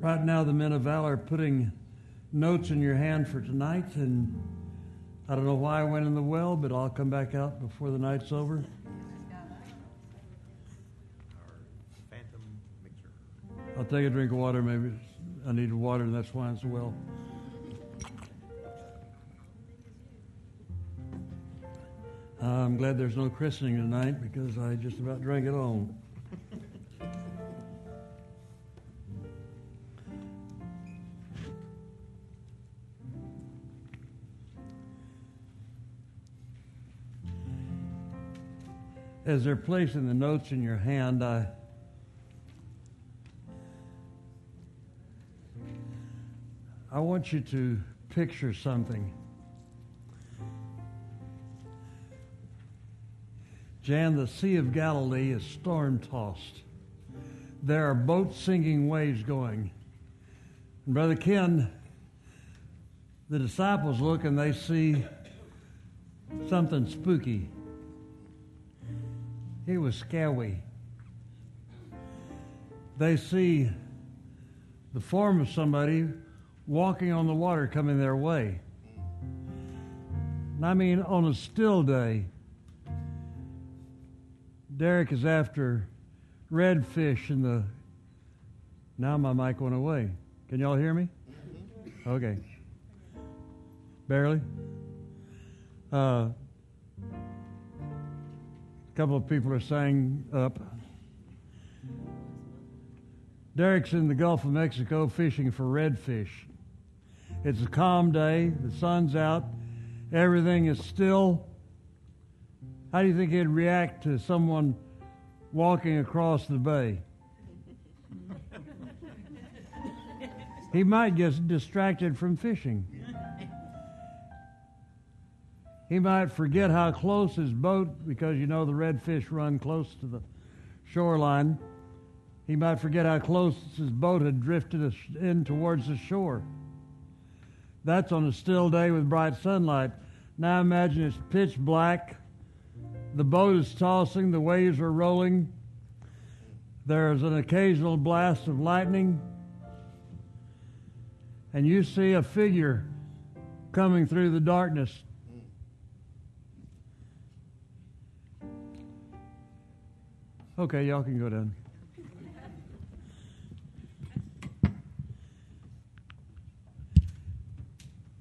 Right now, the men of valor are putting notes in your hand for tonight, and I don't know why I went in the well, but I'll come back out before the night's over. I'll take a drink of water. Maybe I need water, and that's why it's a well. I'm glad there's no christening tonight because I just about drank it all. As they're placing the notes in your hand, I I want you to picture something. Jan, the Sea of Galilee is storm tossed. There are boat sinking waves going. And Brother Ken, the disciples look and they see something spooky. It was scary. They see the form of somebody walking on the water coming their way. And I mean, on a still day, Derek is after redfish in the. Now my mic went away. Can y'all hear me? Okay. Barely. Uh, a couple of people are saying up. Derek's in the Gulf of Mexico fishing for redfish. It's a calm day, the sun's out, everything is still. How do you think he'd react to someone walking across the bay? he might get distracted from fishing. He might forget how close his boat, because you know the redfish run close to the shoreline. He might forget how close his boat had drifted in towards the shore. That's on a still day with bright sunlight. Now imagine it's pitch black. The boat is tossing, the waves are rolling. There's an occasional blast of lightning. And you see a figure coming through the darkness. Okay, y'all can go down.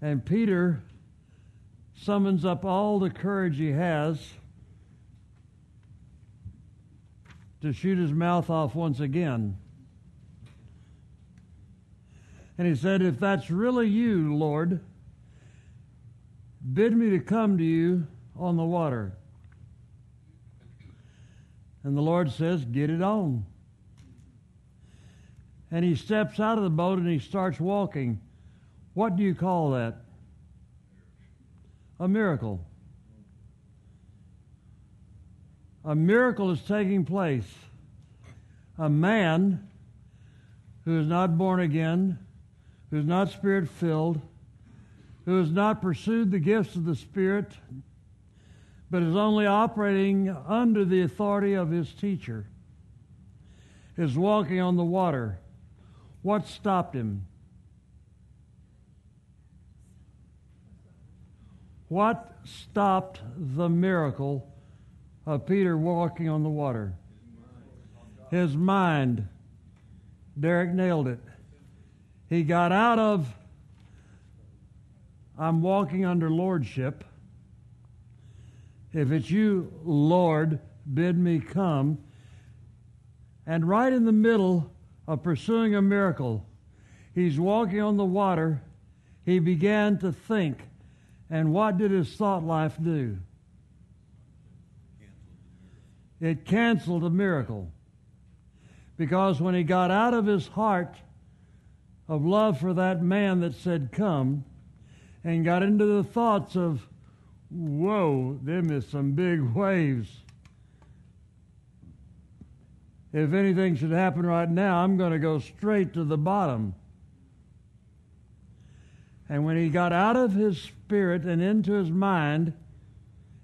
And Peter summons up all the courage he has to shoot his mouth off once again. And he said, If that's really you, Lord, bid me to come to you on the water. And the Lord says, Get it on. And he steps out of the boat and he starts walking. What do you call that? A miracle. A miracle is taking place. A man who is not born again, who is not spirit filled, who has not pursued the gifts of the Spirit, but is only operating under the authority of his teacher, is walking on the water. What stopped him? What stopped the miracle of Peter walking on the water? His mind. Derek nailed it. He got out of, I'm walking under lordship. If it's you, Lord, bid me come. And right in the middle of pursuing a miracle, he's walking on the water. He began to think and what did his thought life do? It canceled a miracle. Because when he got out of his heart of love for that man that said, Come, and got into the thoughts of, Whoa, them is some big waves. If anything should happen right now, I'm going to go straight to the bottom. And when he got out of his spirit and into his mind,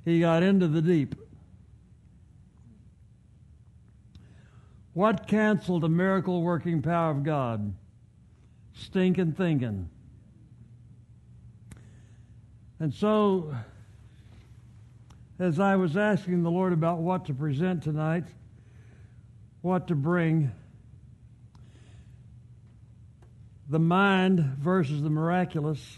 he got into the deep. What canceled the miracle working power of God? stinking thinking. And so, as I was asking the Lord about what to present tonight, what to bring, the mind versus the miraculous,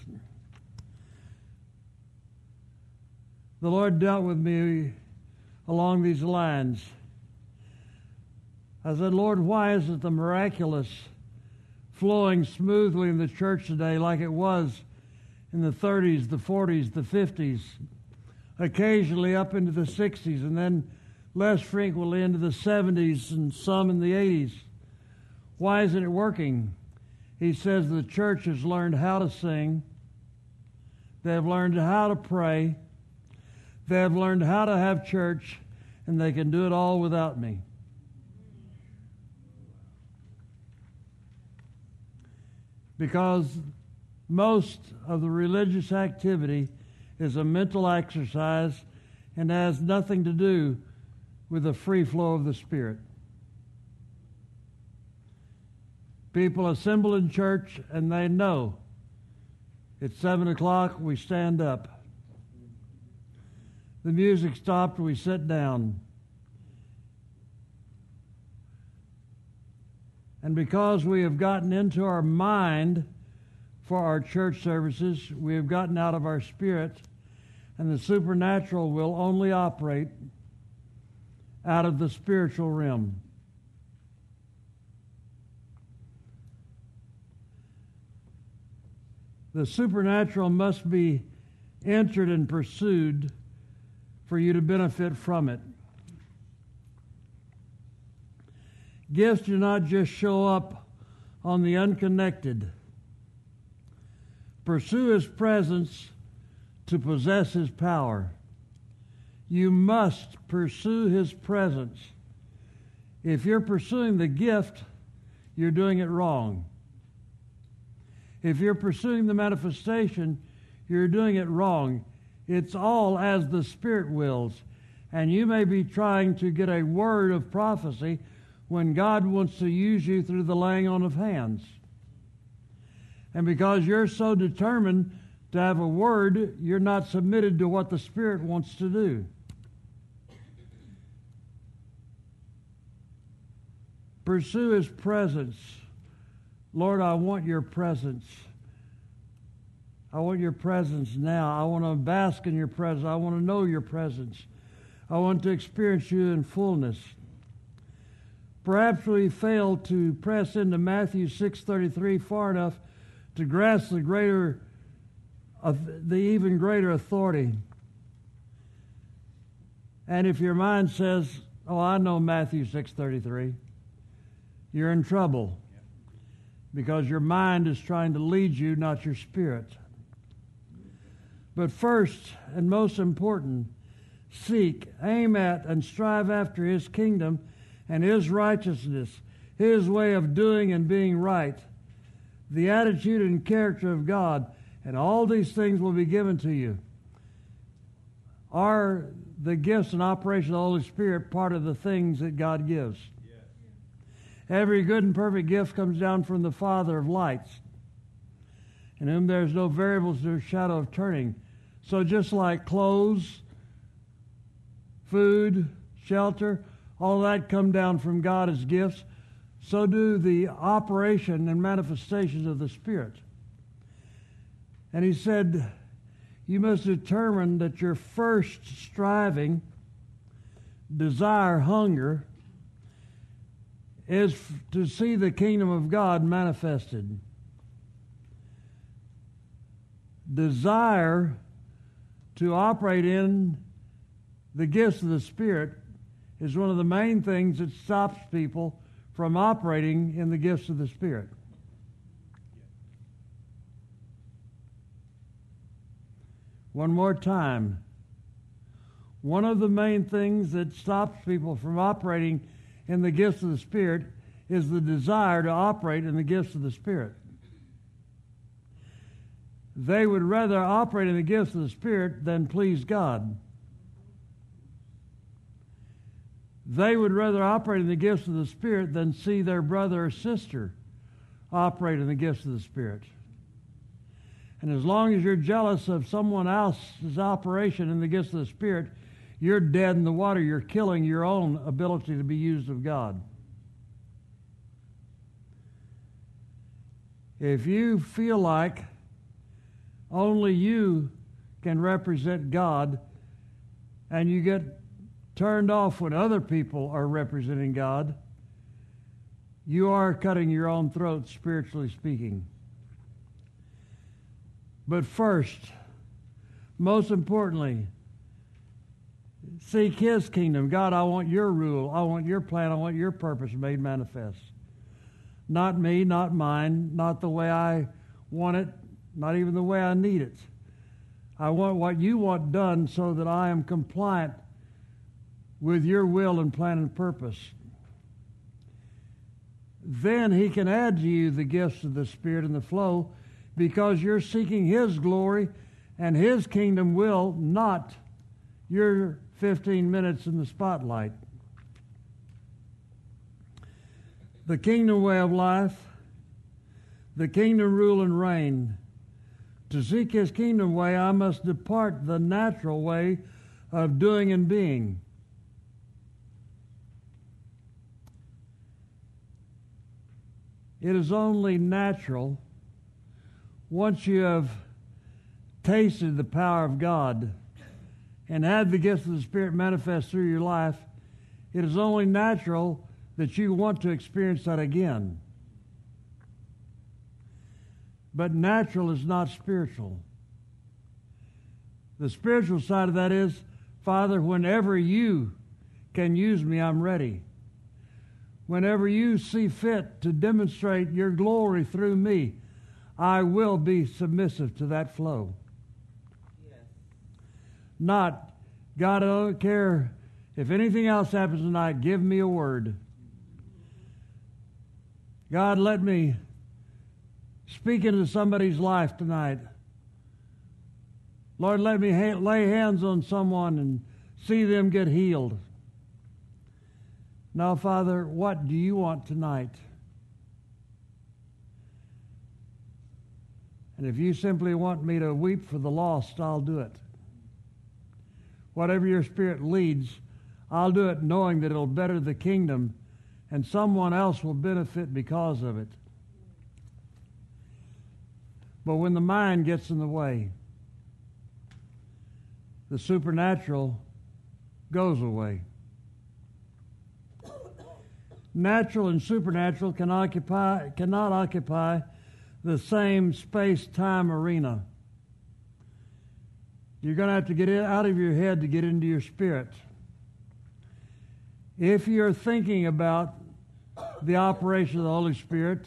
the Lord dealt with me along these lines. I said, Lord, why isn't the miraculous flowing smoothly in the church today like it was in the 30s, the 40s, the 50s, occasionally up into the 60s, and then less frequently into the 70s and some in the 80s? Why isn't it working? He says the church has learned how to sing, they have learned how to pray, they have learned how to have church, and they can do it all without me. Because most of the religious activity is a mental exercise and has nothing to do with the free flow of the Spirit. People assemble in church and they know it's seven o'clock, we stand up. The music stopped, we sit down. And because we have gotten into our mind for our church services, we have gotten out of our spirit, and the supernatural will only operate out of the spiritual realm. The supernatural must be entered and pursued for you to benefit from it. Gifts do not just show up on the unconnected. Pursue his presence to possess his power. You must pursue his presence. If you're pursuing the gift, you're doing it wrong. If you're pursuing the manifestation, you're doing it wrong. It's all as the Spirit wills. And you may be trying to get a word of prophecy when God wants to use you through the laying on of hands. And because you're so determined to have a word, you're not submitted to what the Spirit wants to do. Pursue His presence. Lord, I want your presence. I want your presence now. I want to bask in your presence. I want to know your presence. I want to experience you in fullness. Perhaps we fail to press into Matthew 6:33 far enough to grasp the greater the even greater authority. And if your mind says, "Oh, I know Matthew 6:33," you're in trouble. Because your mind is trying to lead you, not your spirit. But first and most important, seek, aim at, and strive after his kingdom and His righteousness, His way of doing and being right, the attitude and character of God, and all these things will be given to you. Are the gifts and operation of the Holy Spirit part of the things that God gives? Yes. Every good and perfect gift comes down from the Father of lights, in whom there is no variables nor shadow of turning. So just like clothes, food, shelter, all that come down from God as gifts, so do the operation and manifestations of the Spirit. And he said, You must determine that your first striving, desire, hunger, is to see the kingdom of God manifested. Desire to operate in the gifts of the Spirit is one of the main things that stops people from operating in the gifts of the Spirit. One more time. One of the main things that stops people from operating in the gifts of the Spirit is the desire to operate in the gifts of the Spirit. They would rather operate in the gifts of the Spirit than please God. They would rather operate in the gifts of the Spirit than see their brother or sister operate in the gifts of the Spirit. And as long as you're jealous of someone else's operation in the gifts of the Spirit, you're dead in the water. You're killing your own ability to be used of God. If you feel like only you can represent God and you get turned off when other people are representing God, you are cutting your own throat, spiritually speaking. But first, most importantly, seek His kingdom. God, I want your rule. I want your plan. I want your purpose made manifest. Not me, not mine, not the way I want it, not even the way I need it. I want what you want done so that I am compliant with your will and plan and purpose. Then he can add to you the gifts of the Spirit and the flow because you're seeking his glory and his kingdom will, not your 15 minutes in the spotlight. The kingdom way of life, the kingdom rule and reign. To seek his kingdom way, I must depart the natural way of doing and being. It is only natural once you have tasted the power of God and had the gifts of the Spirit manifest through your life, it is only natural that you want to experience that again. But natural is not spiritual. The spiritual side of that is, Father, whenever you can use me, I'm ready. Whenever you see fit to demonstrate your glory through me, I will be submissive to that flow. Yes. Not, God, I don't care if anything else happens tonight, give me a word. God, let me speak into somebody's life tonight. Lord, let me ha- lay hands on someone and see them get healed. Now, Father, what do you want tonight? And if you simply want me to weep for the lost, I'll do it. Whatever your spirit leads, I'll do it knowing that it'll better the kingdom and someone else will benefit because of it. But when the mind gets in the way, the supernatural goes away. Natural and supernatural can occupy, cannot occupy the same space time arena. You're going to have to get it out of your head to get into your spirit. If you're thinking about the operation of the Holy Spirit,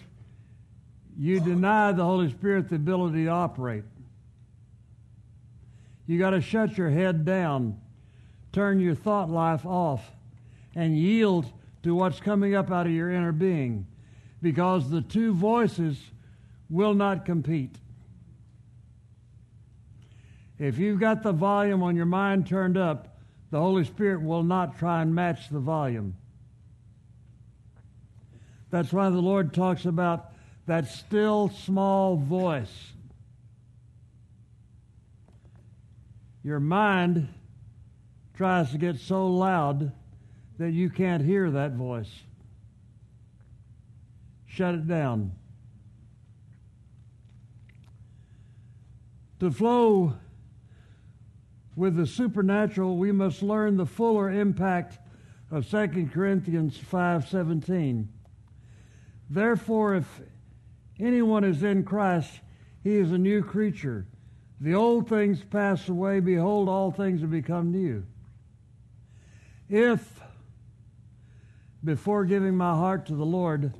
you deny the Holy Spirit the ability to operate. You got to shut your head down, turn your thought life off, and yield to what's coming up out of your inner being because the two voices will not compete. If you've got the volume on your mind turned up, the Holy Spirit will not try and match the volume. That's why the Lord talks about that still small voice. Your mind tries to get so loud that you can't hear that voice. Shut it down. To flow with the supernatural, we must learn the fuller impact of 2 Corinthians 5:17. Therefore, if anyone is in Christ, he is a new creature. The old things pass away, behold, all things have become new. If, before giving my heart to the Lord,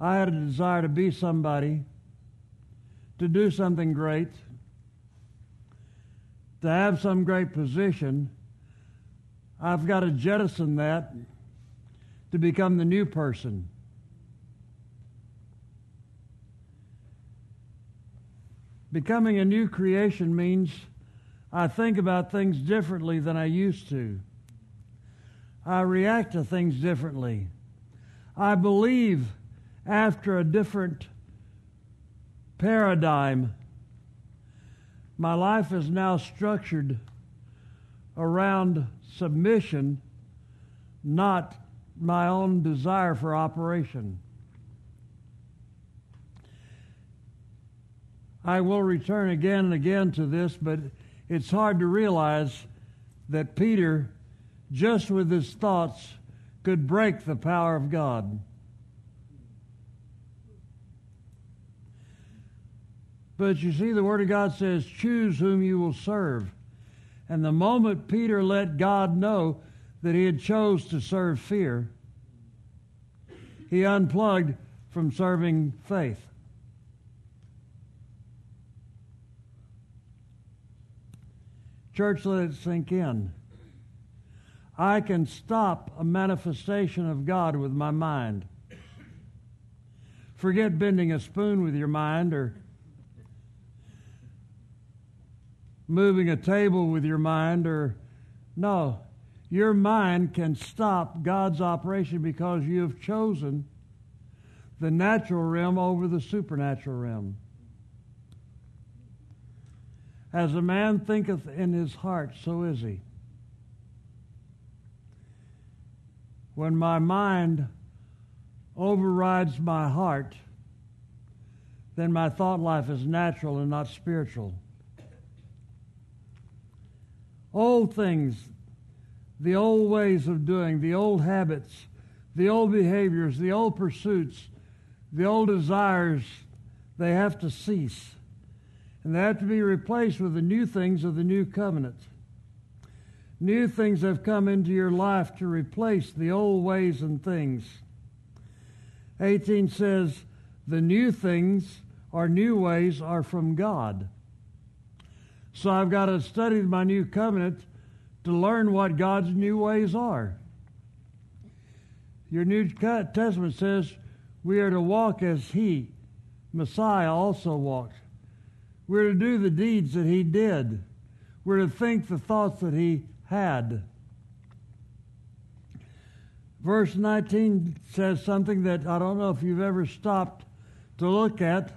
I had a desire to be somebody, to do something great, to have some great position, I've got to jettison that to become the new person. Becoming a new creation means I think about things differently than I used to. I react to things differently. I believe after a different paradigm. My life is now structured around submission, not my own desire for operation. I will return again and again to this, but it's hard to realize that Peter, just with his thoughts, could break the power of God. But you see, the Word of God says, choose whom you will serve. And the moment Peter let God know that he had chose to serve fear, he unplugged from serving faith. Church, let it sink in. I can stop a manifestation of God with my mind. Forget bending a spoon with your mind or moving a table with your mind or no. Your mind can stop God's operation because you have chosen the natural realm over the supernatural realm. As a man thinketh in his heart, so is he. When my mind overrides my heart, then my thought life is natural and not spiritual. Old things, the old ways of doing, the old habits, the old behaviors, the old pursuits, the old desires, they have to cease and they have to be replaced with the new things of the new covenant. New things have come into your life to replace the old ways and things. 18 says, The new things or new ways are from God. So I've got to study my new covenant to learn what God's new ways are. Your New Testament says we are to walk as He, Messiah, also walked. We're to do the deeds that he did. We're to think the thoughts that he had. Verse 19 says something that I don't know if you've ever stopped to look at,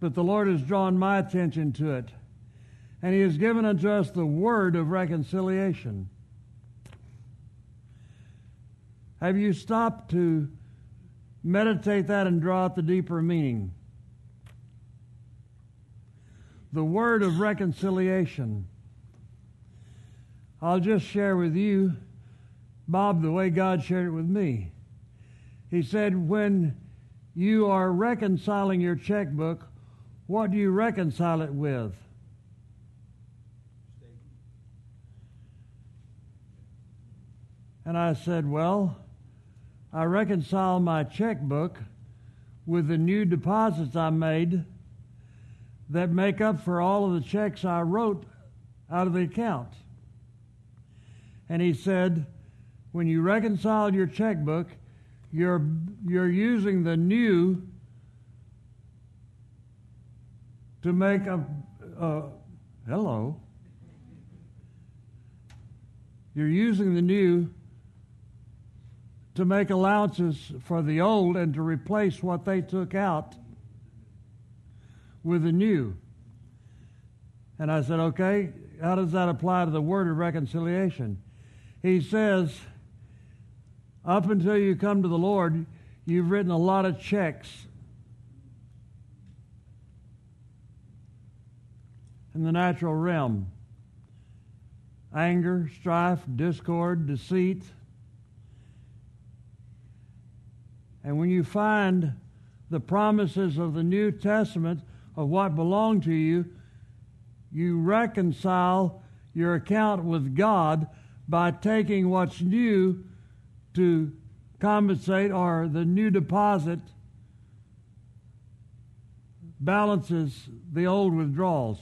but the Lord has drawn my attention to it. And he has given unto us the word of reconciliation. Have you stopped to meditate that and draw out the deeper meaning? the word of reconciliation. I'll just share with you, Bob, the way God shared it with me. He said, when you are reconciling your checkbook, what do you reconcile it with? And I said, Well, I reconcile my checkbook with the new deposits I made that make up for all of the checks I wrote out of the account. And he said, when you reconcile your checkbook, you're, you're using the new to make a, a hello. You're using the new to make allowances for the old and to replace what they took out with the new. And I said, okay, how does that apply to the word of reconciliation? He says, up until you come to the Lord, you've written a lot of checks. In the natural realm anger, strife, discord, deceit. And when you find the promises of the New Testament of what belonged to you, you reconcile your account with God by taking what's new to compensate or the new deposit balances the old withdrawals.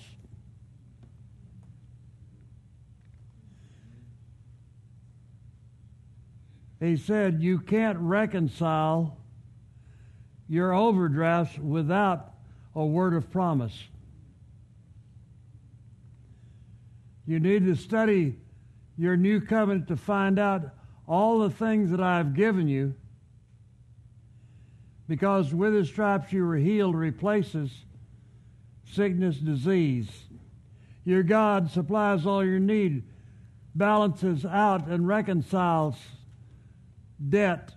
He said you can't reconcile your overdrafts without a word of promise. You need to study your new covenant to find out all the things that I've given you Because with his stripes you were healed replaces sickness, disease. Your God supplies all your need, balances out and reconciles debt,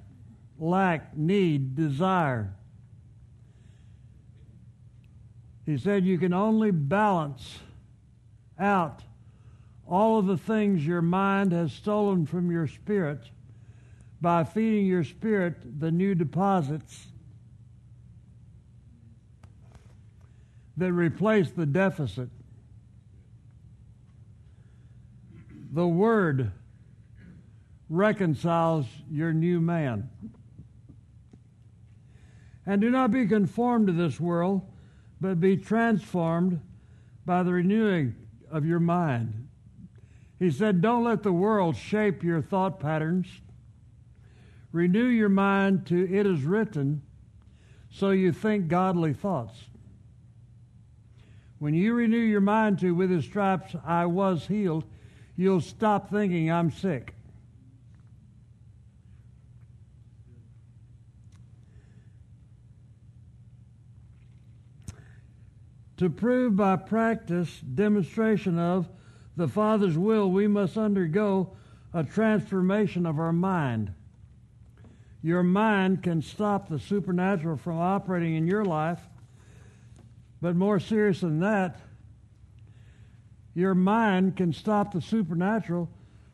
lack, need, desire. He said you can only balance out all of the things your mind has stolen from your spirit by feeding your spirit the new deposits that replace the deficit. The Word reconciles your new man. And do not be conformed to this world, but be transformed by the renewing of your mind. He said, Don't let the world shape your thought patterns. Renew your mind to it is written, so you think godly thoughts. When you renew your mind to, with his stripes I was healed, you'll stop thinking I'm sick. To prove by practice, demonstration of the Father's will, we must undergo a transformation of our mind. Your mind can stop the supernatural from operating in your life, but more serious than that, your mind can stop the supernatural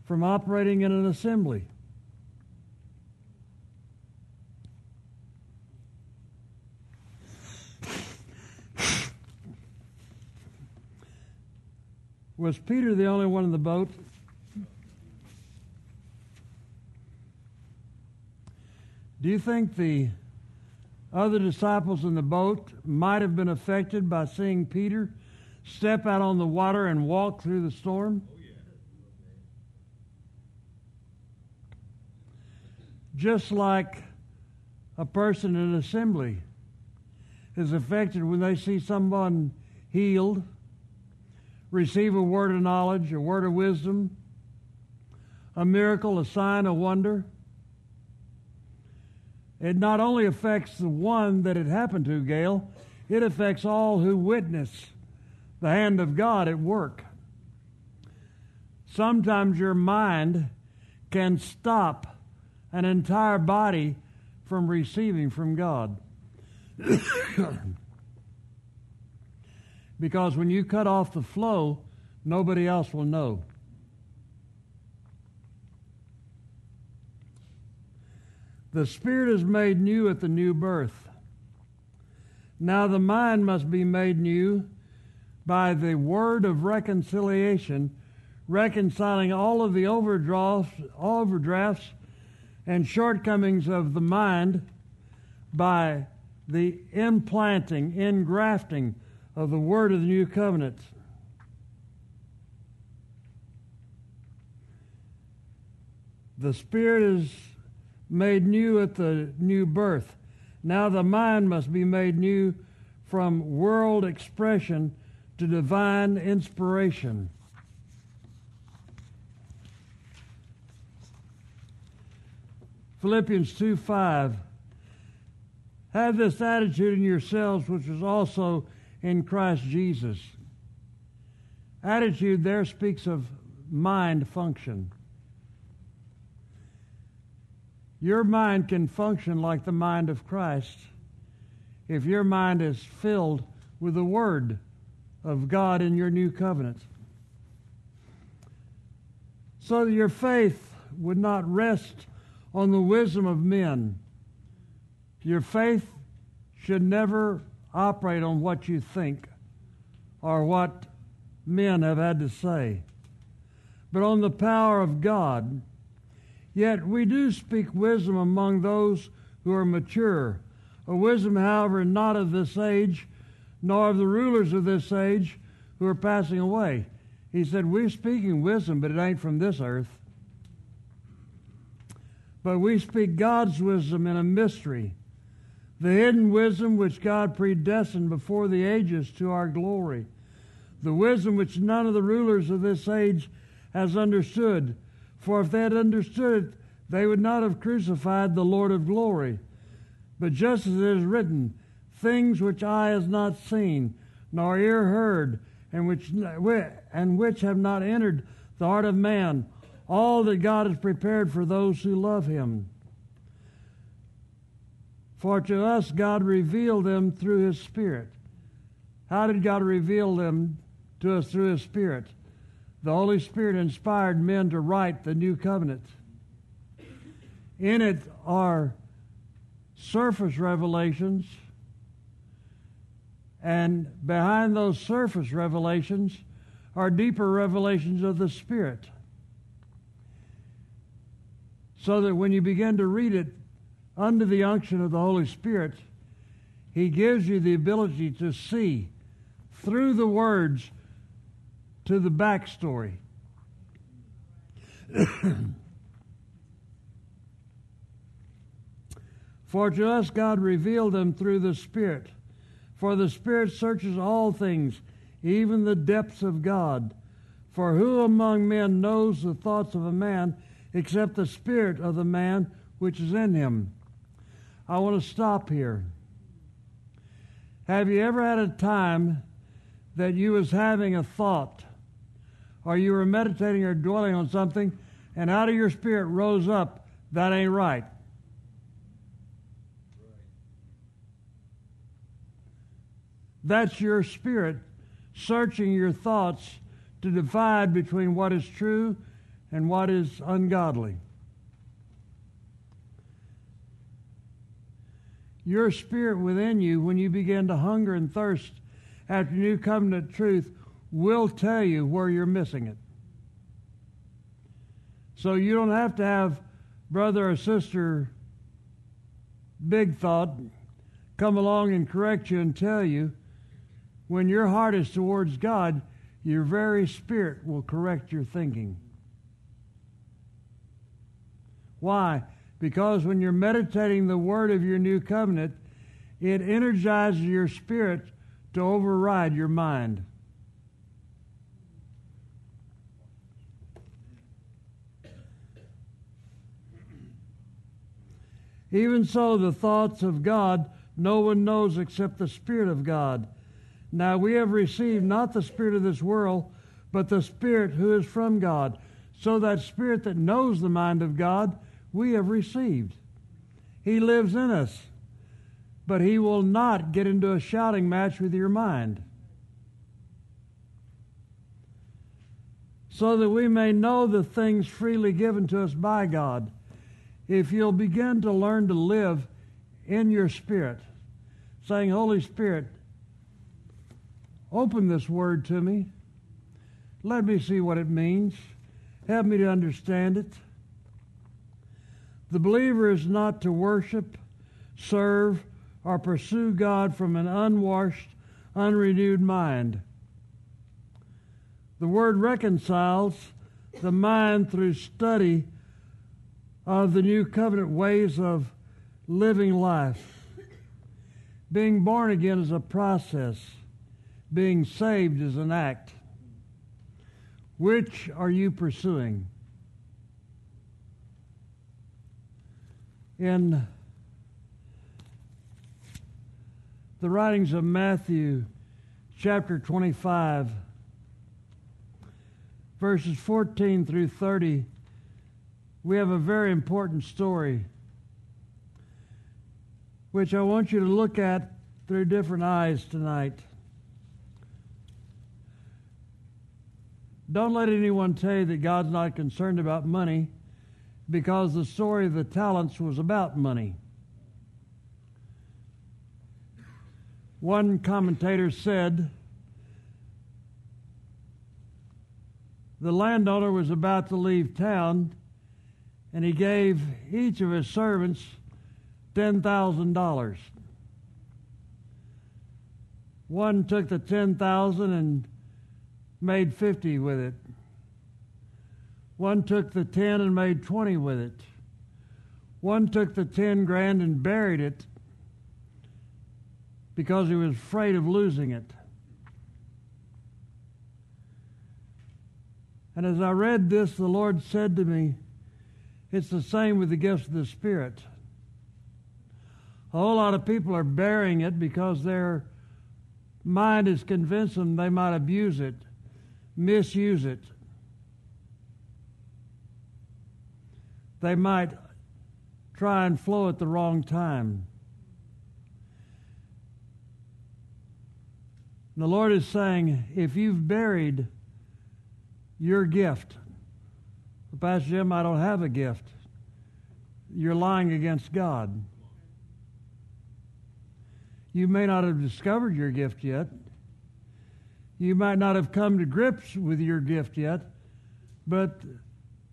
from operating in an assembly. Was Peter the only one in the boat? Do you think the other disciples in the boat might have been affected by seeing Peter step out on the water and walk through the storm? Just like a person in assembly is affected when they see someone healed receive a word of knowledge, a word of wisdom, a miracle, a sign, a wonder. It not only affects the one that it happened to, Gail, it affects all who witness the hand of God at work. Sometimes your mind can stop an entire body from receiving from God. Because when you cut off the flow, nobody else will know. The Spirit is made new at the new birth. Now the mind must be made new by the word of reconciliation, reconciling all of the overdrafts, overdrafts and shortcomings of the mind by the implanting, engrafting of the word of the new covenant. The spirit is made new at the new birth. Now the mind must be made new from world expression to divine inspiration. Philippians 2 5. Have this attitude in yourselves, which was also in Christ Jesus. Attitude there speaks of mind function. Your mind can function like the mind of Christ if your mind is filled with the Word of God in your new covenant. So that your faith would not rest on the wisdom of men. Your faith should never operate on what you think or what men have had to say, but on the power of God. Yet we do speak wisdom among those who are mature, a wisdom, however, not of this age, nor of the rulers of this age who are passing away. He said, We're speaking wisdom, but it ain't from this earth. But we speak God's wisdom in a mystery the hidden wisdom which God predestined before the ages to our glory, the wisdom which none of the rulers of this age has understood. For if they had understood it, they would not have crucified the Lord of glory. But just as it is written, things which eye has not seen, nor ear heard, and which, and which have not entered the heart of man, all that God has prepared for those who love him. For to us God revealed them through his Spirit. How did God reveal them to us through his Spirit? The Holy Spirit inspired men to write the new covenant. In it are surface revelations, and behind those surface revelations are deeper revelations of the Spirit. So that when you begin to read it under the unction of the Holy Spirit, He gives you the ability to see through the words to the backstory. For to us God revealed them through the Spirit. For the Spirit searches all things, even the depths of God. For who among men knows the thoughts of a man except the Spirit of the man which is in him? I want to stop here. Have you ever had a time that you was having a thought or you were meditating or dwelling on something and out of your spirit rose up, that ain't right? That's your spirit searching your thoughts to divide between what is true and what is ungodly. Your spirit within you, when you begin to hunger and thirst after new covenant truth, will tell you where you're missing it. So you don't have to have brother or sister big thought come along and correct you and tell you when your heart is towards God, your very spirit will correct your thinking. Why? Because when you're meditating the word of your new covenant, it energizes your spirit to override your mind. Even so, the thoughts of God no one knows except the Spirit of God. Now we have received not the Spirit of this world, but the Spirit who is from God. So that Spirit that knows the mind of God, we have received. He lives in us, but He will not get into a shouting match with your mind. So that we may know the things freely given to us by God. If you'll begin to learn to live in your spirit, saying, Holy Spirit, Open this word to me. Let me see what it means. Help me to understand it. The believer is not to worship, serve, or pursue God from an unwashed, unrenewed mind. The word reconciles the mind through study of the new covenant ways of living life. Being born again is a process. Being saved is an act. Which are you pursuing? In the writings of Matthew, chapter 25, verses 14 through 30, we have a very important story which I want you to look at through different eyes tonight. Don't let anyone tell you that God's not concerned about money because the story of the talents was about money. One commentator said the landowner was about to leave town and he gave each of his servants $10,000. One took the 10,000 and made 50 with it. One took the 10 and made 20 with it. One took the 10 grand and buried it because he was afraid of losing it. And as I read this, the Lord said to me, It's the same with the gifts of the Spirit. A whole lot of people are burying it because their mind is convinced them they might abuse it, misuse it. They might try and flow at the wrong time. The Lord is saying, if you've buried your gift, Pastor Jim, I don't have a gift. You're lying against God. You may not have discovered your gift yet. You might not have come to grips with your gift yet, but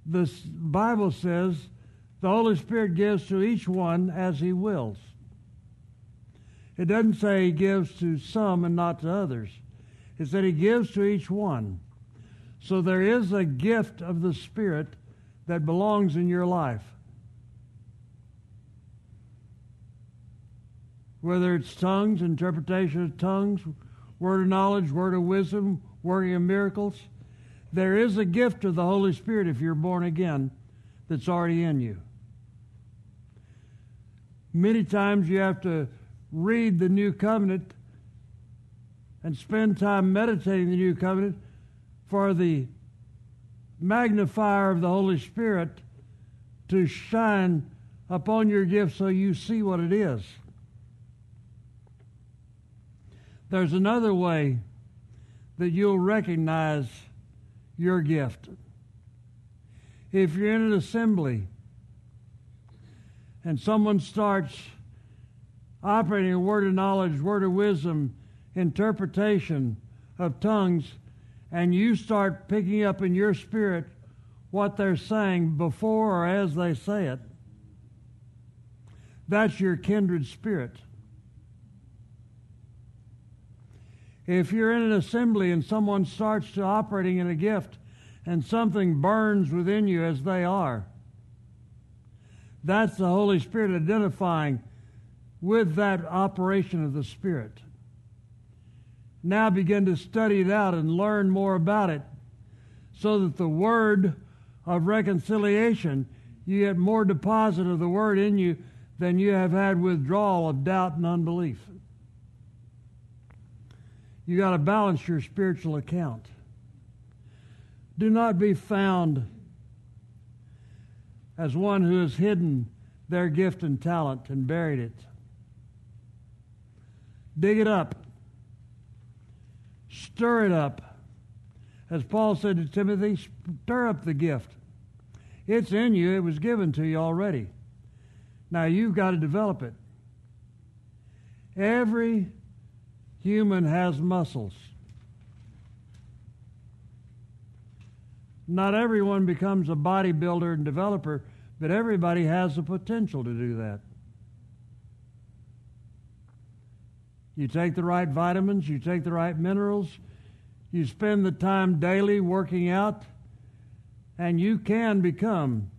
the Bible says the Holy Spirit gives to each one as He wills. It doesn't say He gives to some and not to others. It said He gives to each one. So there is a gift of the Spirit that belongs in your life. Whether it's tongues, interpretation of tongues, word of knowledge, word of wisdom, working of miracles, there is a gift of the Holy Spirit if you're born again that's already in you. Many times you have to read the new covenant and spend time meditating the new covenant for the magnifier of the Holy Spirit to shine upon your gift so you see what it is. There's another way that you'll recognize your gift. If you're in an assembly and someone starts operating a word of knowledge, word of wisdom, interpretation of tongues, and you start picking up in your spirit what they're saying before or as they say it, that's your kindred spirit. If you're in an assembly and someone starts to operating in a gift and something burns within you as they are, that's the Holy Spirit identifying with that operation of the Spirit. Now begin to study it out and learn more about it so that the word of reconciliation, you get more deposit of the word in you than you have had withdrawal of doubt and unbelief. You got to balance your spiritual account. Do not be found as one who has hidden their gift and talent and buried it. Dig it up. Stir it up. As Paul said to Timothy, stir up the gift. It's in you, it was given to you already. Now you've got to develop it. Every human has muscles. Not everyone becomes a bodybuilder and developer, but everybody has the potential to do that. You take the right vitamins, you take the right minerals, you spend the time daily working out, and you can become.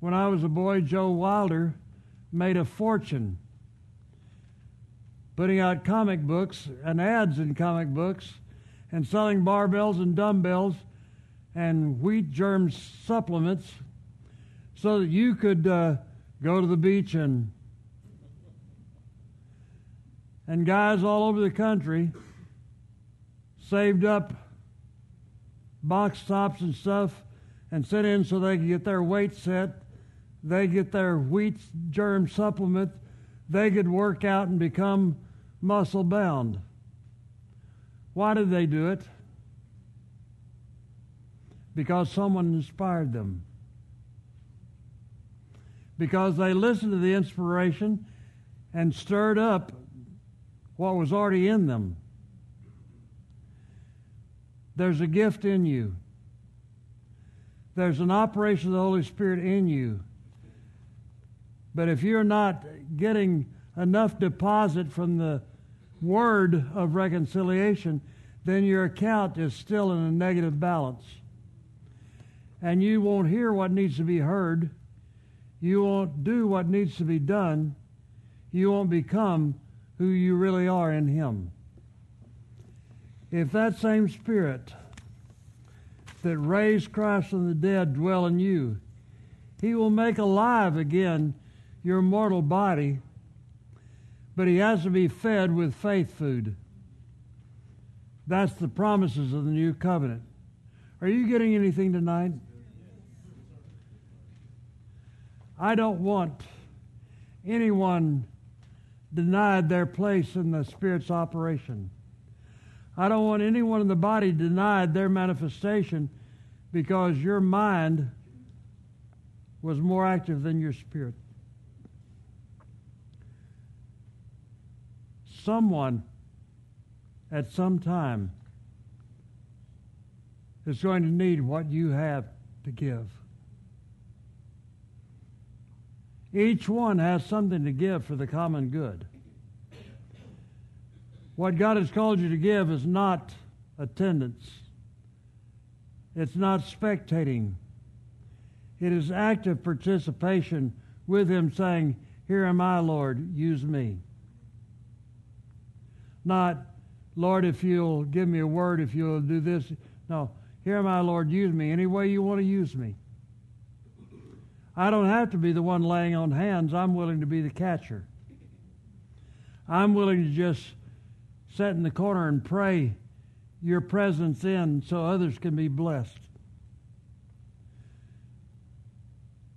When I was a boy, Joe Weider made a fortune putting out comic books and ads in comic books and selling barbells and dumbbells and wheat germ supplements so that you could uh, go to the beach and and guys all over the country saved up box tops and stuff and sent in so they could get their weight set. They get their wheat germ supplement. They could work out and become muscle bound. Why did they do it? Because someone inspired them. Because they listened to the inspiration and stirred up what was already in them. There's a gift in you. There's an operation of the Holy Spirit in you. But if you're not getting enough deposit from the word of reconciliation, then your account is still in a negative balance. And you won't hear what needs to be heard. You won't do what needs to be done. You won't become who you really are in Him. If that same Spirit that raised Christ from the dead dwell in you, He will make alive again your mortal body, but he has to be fed with faith food. That's the promises of the new covenant. Are you getting anything tonight? I don't want anyone denied their place in the Spirit's operation. I don't want anyone in the body denied their manifestation because your mind was more active than your spirit. Someone at some time is going to need what you have to give. Each one has something to give for the common good. What God has called you to give is not attendance. It's not spectating. It is active participation with Him saying, Here am I, Lord, use me. Not, Lord, if you'll give me a word, if you'll do this. No, here am I, Lord, use me any way you want to use me. I don't have to be the one laying on hands. I'm willing to be the catcher. I'm willing to just sit in the corner and pray your presence in so others can be blessed.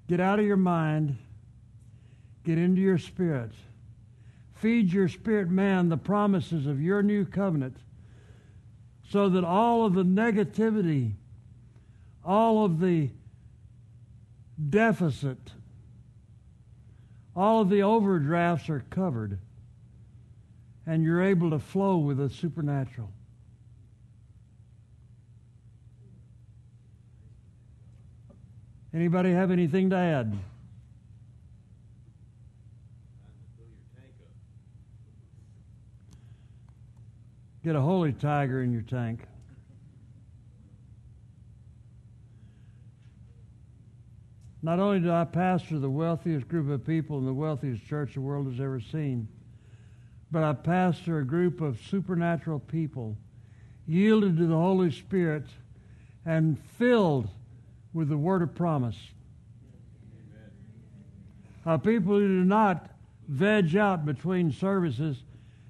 Get out of your mind, get into your spirit. Feed your spirit man the promises of your new covenant so that all of the negativity, all of the deficit. All of the overdrafts are covered, and you're able to flow with the supernatural. Anybody have anything to add? Get a holy tiger in your tank. Not only do I pastor the wealthiest group of people in the wealthiest church the world has ever seen, but I pastor a group of supernatural people yielded to the Holy Spirit and filled with the word of promise. Uh, people who do not veg out between services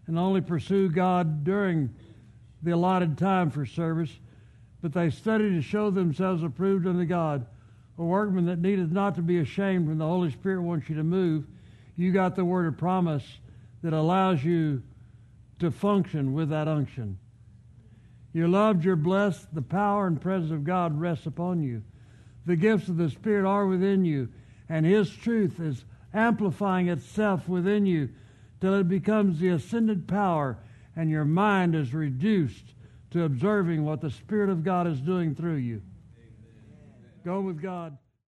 and only pursue God during the allotted time for service, but they study to show themselves approved unto God a workman that needeth not to be ashamed when the Holy Spirit wants you to move. You got the word of promise that allows you to function with that unction. You're loved, you're blessed, the power and presence of God rests upon you. The gifts of the Spirit are within you, and His truth is amplifying itself within you till it becomes the ascended power, and your mind is reduced to observing what the Spirit of God is doing through you. Go with God.